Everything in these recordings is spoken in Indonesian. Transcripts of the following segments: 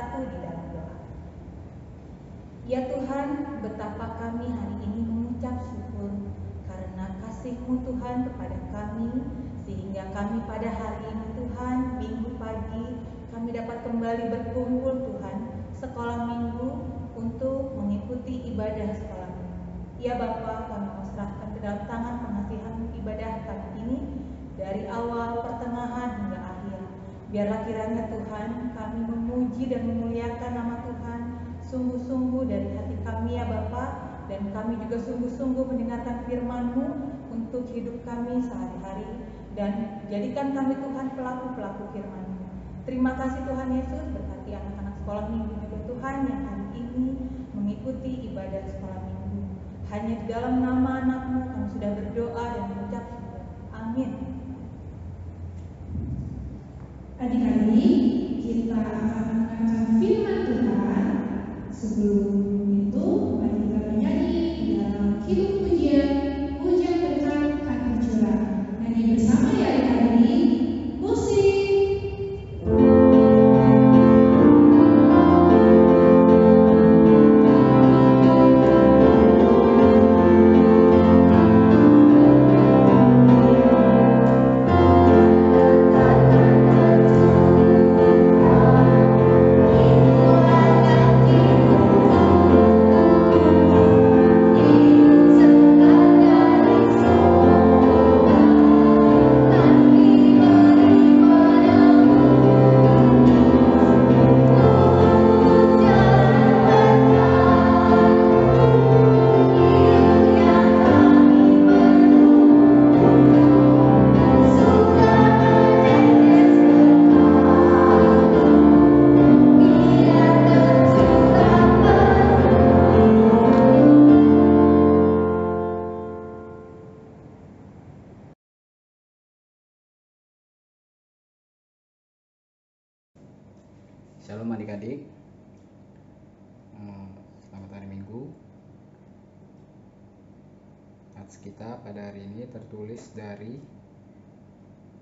bersatu di dalam doa. Ya Tuhan, betapa kami hari ini mengucap syukur karena kasih-Mu Tuhan kepada kami, sehingga kami pada hari ini Tuhan, minggu pagi, kami dapat kembali berkumpul Tuhan, sekolah minggu untuk mengikuti ibadah sekolah minggu. Ya Bapa, kami serahkan ke dalam tangan pengasihan ibadah kami ini dari awal pertengahan hingga Biarlah kiranya Tuhan kami memuji dan memuliakan nama Tuhan sungguh-sungguh dari hati kami ya Bapa dan kami juga sungguh-sungguh mendengarkan firman-Mu untuk hidup kami sehari-hari dan jadikan kami Tuhan pelaku-pelaku firman-Mu. Terima kasih Tuhan Yesus berkati anak-anak sekolah minggu juga Tuhan yang hari ini mengikuti ibadah sekolah minggu. Hanya di dalam nama anakmu kami sudah berdoa dan mengucap syukur. Amin. Adik-adik, kita akan mendengarkan firman Tuhan. Sebelum Shalom adik-adik. Eh, Selamat hari Minggu. Nats kita pada hari ini tertulis dari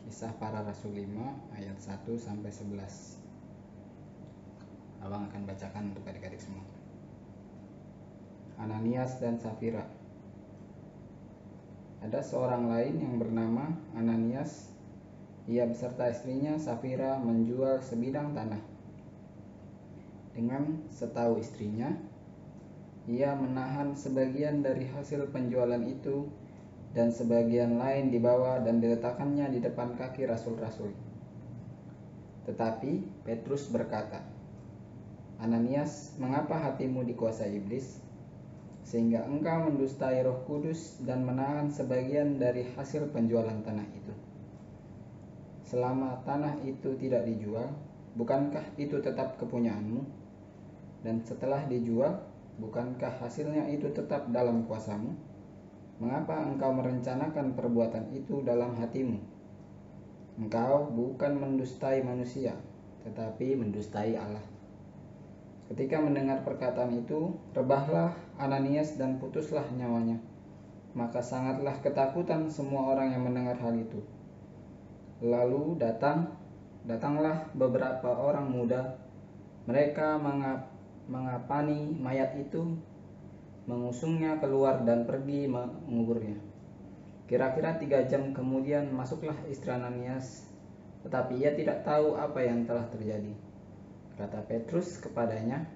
Kisah para Rasul 5 ayat 1 sampai 11 Abang akan bacakan untuk adik-adik semua. Ananias dan Safira. Ada seorang lain yang bernama Ananias. Ia beserta istrinya Safira menjual sebidang tanah dengan setahu istrinya, ia menahan sebagian dari hasil penjualan itu dan sebagian lain dibawa dan diletakkannya di depan kaki rasul-rasul. Tetapi Petrus berkata, Ananias, mengapa hatimu dikuasai iblis? Sehingga engkau mendustai roh kudus dan menahan sebagian dari hasil penjualan tanah itu. Selama tanah itu tidak dijual, bukankah itu tetap kepunyaanmu? Dan setelah dijual, bukankah hasilnya itu tetap dalam kuasamu? Mengapa engkau merencanakan perbuatan itu dalam hatimu? Engkau bukan mendustai manusia, tetapi mendustai Allah. Ketika mendengar perkataan itu, rebahlah Ananias dan putuslah nyawanya. Maka sangatlah ketakutan semua orang yang mendengar hal itu. Lalu datang, datanglah beberapa orang muda. Mereka mengap, mengapani mayat itu, mengusungnya keluar dan pergi menguburnya. Kira-kira tiga jam kemudian masuklah istri Ananias, tetapi ia tidak tahu apa yang telah terjadi. Kata Petrus kepadanya,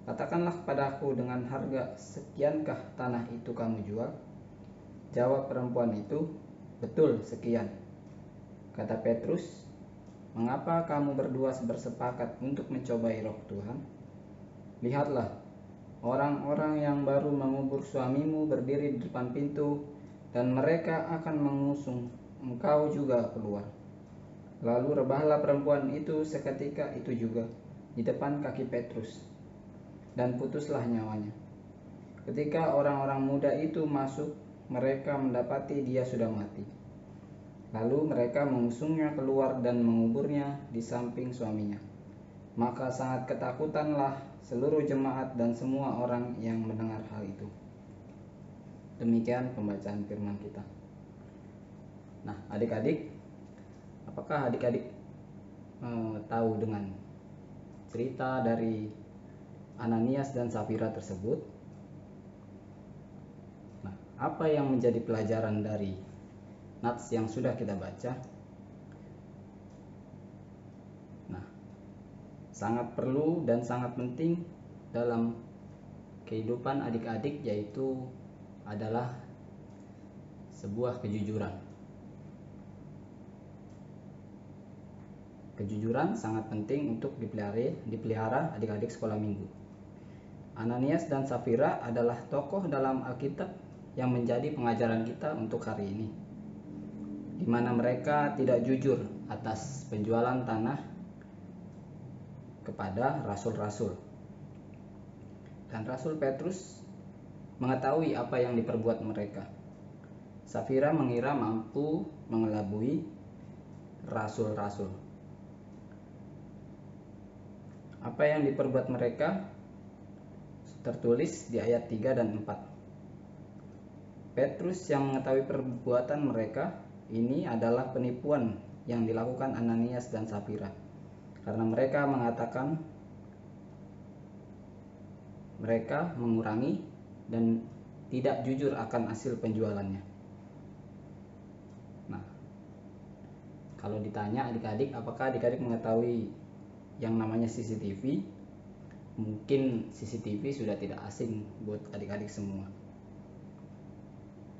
Katakanlah kepadaku dengan harga sekiankah tanah itu kamu jual? Jawab perempuan itu, Betul, sekian. Kata Petrus, Mengapa kamu berdua bersepakat untuk mencobai roh Tuhan? Lihatlah, orang-orang yang baru mengubur suamimu berdiri di depan pintu, dan mereka akan mengusung engkau juga keluar. Lalu rebahlah perempuan itu seketika itu juga di depan kaki Petrus, dan putuslah nyawanya. Ketika orang-orang muda itu masuk, mereka mendapati dia sudah mati. Lalu mereka mengusungnya keluar dan menguburnya di samping suaminya. Maka sangat ketakutanlah seluruh jemaat dan semua orang yang mendengar hal itu. Demikian pembacaan firman kita. Nah, adik-adik, apakah adik-adik eh, tahu dengan cerita dari Ananias dan Safira tersebut? apa yang menjadi pelajaran dari nats yang sudah kita baca? Sangat perlu dan sangat penting dalam kehidupan adik-adik yaitu adalah sebuah kejujuran. Kejujuran sangat penting untuk dipelihara, dipelihara adik-adik sekolah minggu. Ananias dan Safira adalah tokoh dalam Alkitab yang menjadi pengajaran kita untuk hari ini. Di mana mereka tidak jujur atas penjualan tanah kepada rasul-rasul. Dan Rasul Petrus mengetahui apa yang diperbuat mereka. Safira mengira mampu mengelabui rasul-rasul. Apa yang diperbuat mereka tertulis di ayat 3 dan 4. Petrus yang mengetahui perbuatan mereka ini adalah penipuan yang dilakukan Ananias dan Safira. Karena mereka mengatakan mereka mengurangi dan tidak jujur akan hasil penjualannya. Nah, kalau ditanya adik-adik, apakah adik-adik mengetahui yang namanya CCTV, mungkin CCTV sudah tidak asing buat adik-adik semua.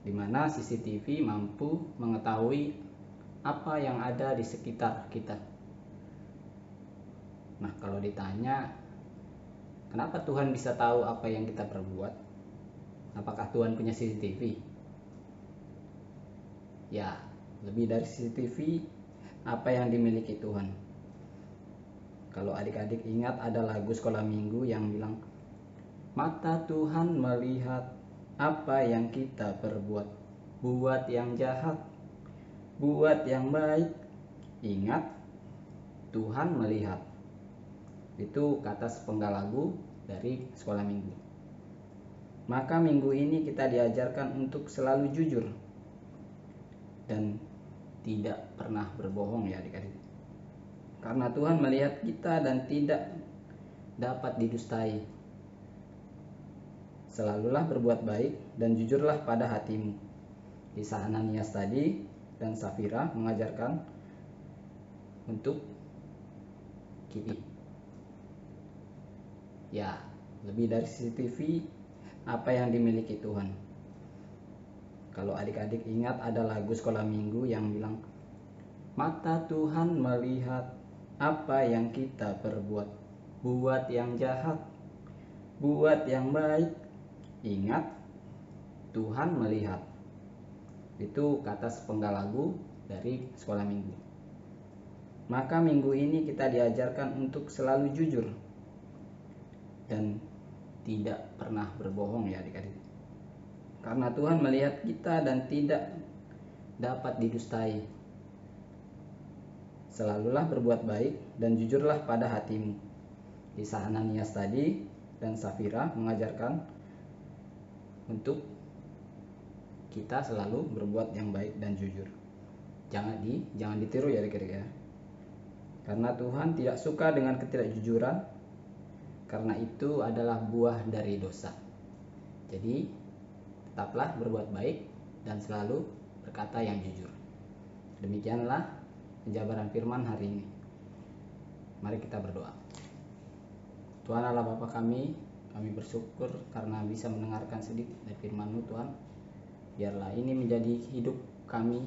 Di mana CCTV mampu mengetahui apa yang ada di sekitar kita. Nah, kalau ditanya, kenapa Tuhan bisa tahu apa yang kita perbuat? Apakah Tuhan punya CCTV? Ya, lebih dari CCTV, apa yang dimiliki Tuhan? Kalau adik-adik ingat ada lagu sekolah minggu yang bilang Mata Tuhan melihat apa yang kita perbuat Buat yang jahat Buat yang baik Ingat Tuhan melihat Itu kata sepenggal lagu dari sekolah minggu Maka minggu ini kita diajarkan untuk selalu jujur Dan tidak pernah berbohong ya adik-adik karena Tuhan melihat kita dan tidak dapat didustai. Selalulah berbuat baik dan jujurlah pada hatimu. Kisah Ananias tadi dan Safira mengajarkan untuk kita. Ya, lebih dari CCTV apa yang dimiliki Tuhan. Kalau adik-adik ingat ada lagu sekolah minggu yang bilang Mata Tuhan melihat apa yang kita perbuat. Buat yang jahat, buat yang baik. Ingat, Tuhan melihat. Itu kata sepenggal lagu dari sekolah minggu. Maka minggu ini kita diajarkan untuk selalu jujur dan tidak pernah berbohong ya adik-adik. Karena Tuhan melihat kita dan tidak dapat didustai Selalulah berbuat baik dan jujurlah pada hatimu. Kisah Ananias tadi dan Safira mengajarkan untuk kita selalu berbuat yang baik dan jujur. Jangan di jangan ditiru ya adik-adik ya. Karena Tuhan tidak suka dengan ketidakjujuran karena itu adalah buah dari dosa. Jadi tetaplah berbuat baik dan selalu berkata yang jujur. Demikianlah penjabaran firman hari ini. Mari kita berdoa. Tuhan Allah Bapa kami, kami bersyukur karena bisa mendengarkan sedikit dari firman-Mu Tuhan. Biarlah ini menjadi hidup kami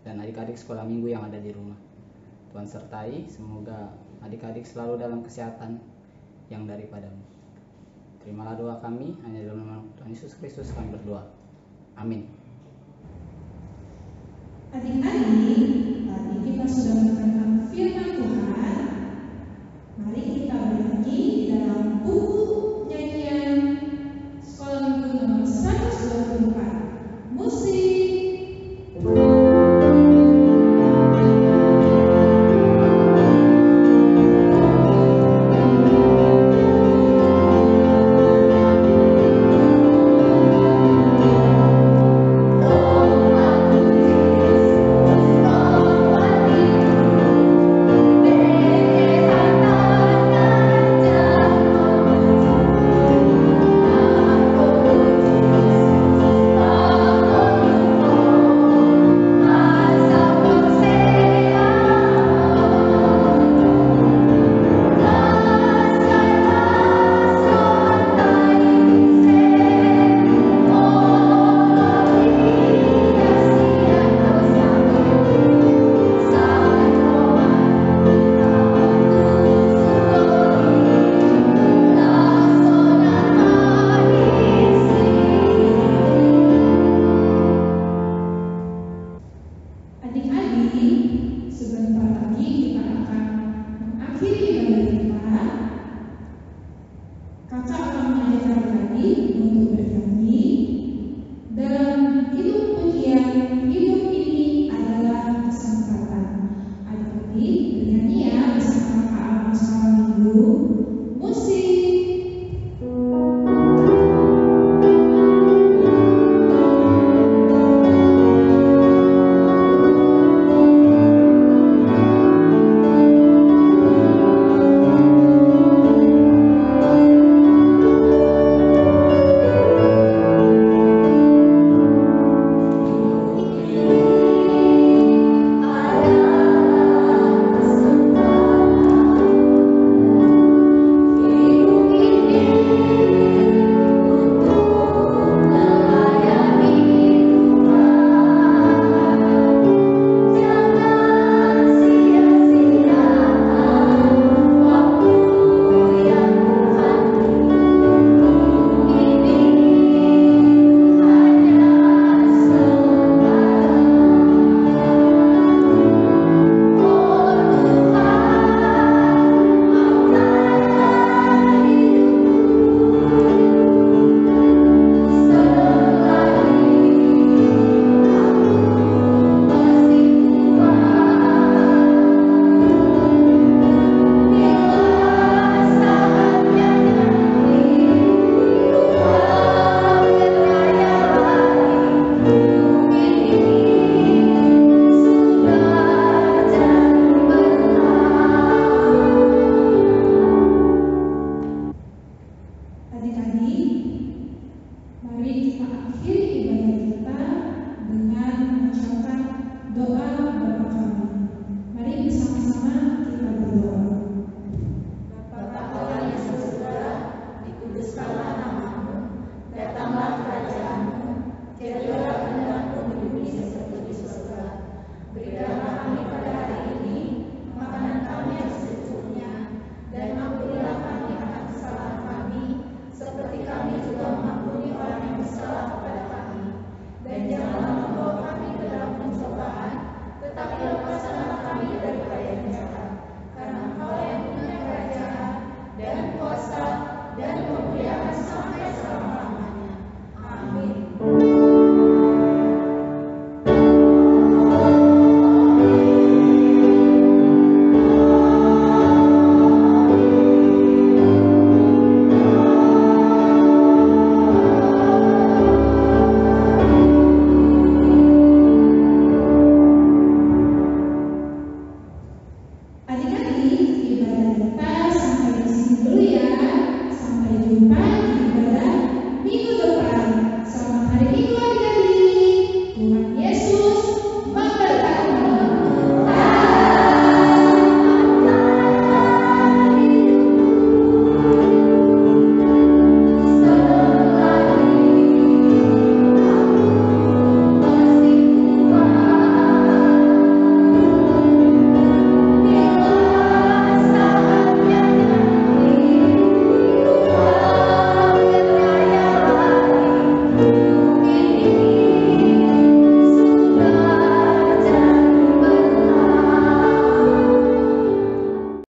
dan adik-adik sekolah minggu yang ada di rumah. Tuhan sertai, semoga adik-adik selalu dalam kesehatan yang daripadamu. Terimalah doa kami, hanya dalam nama Tuhan Yesus Kristus kami berdoa. Amin. Adik-adik, tadi kita sudah mendengarkan firman Tuhan. Mari kita bernyanyi di dalam buku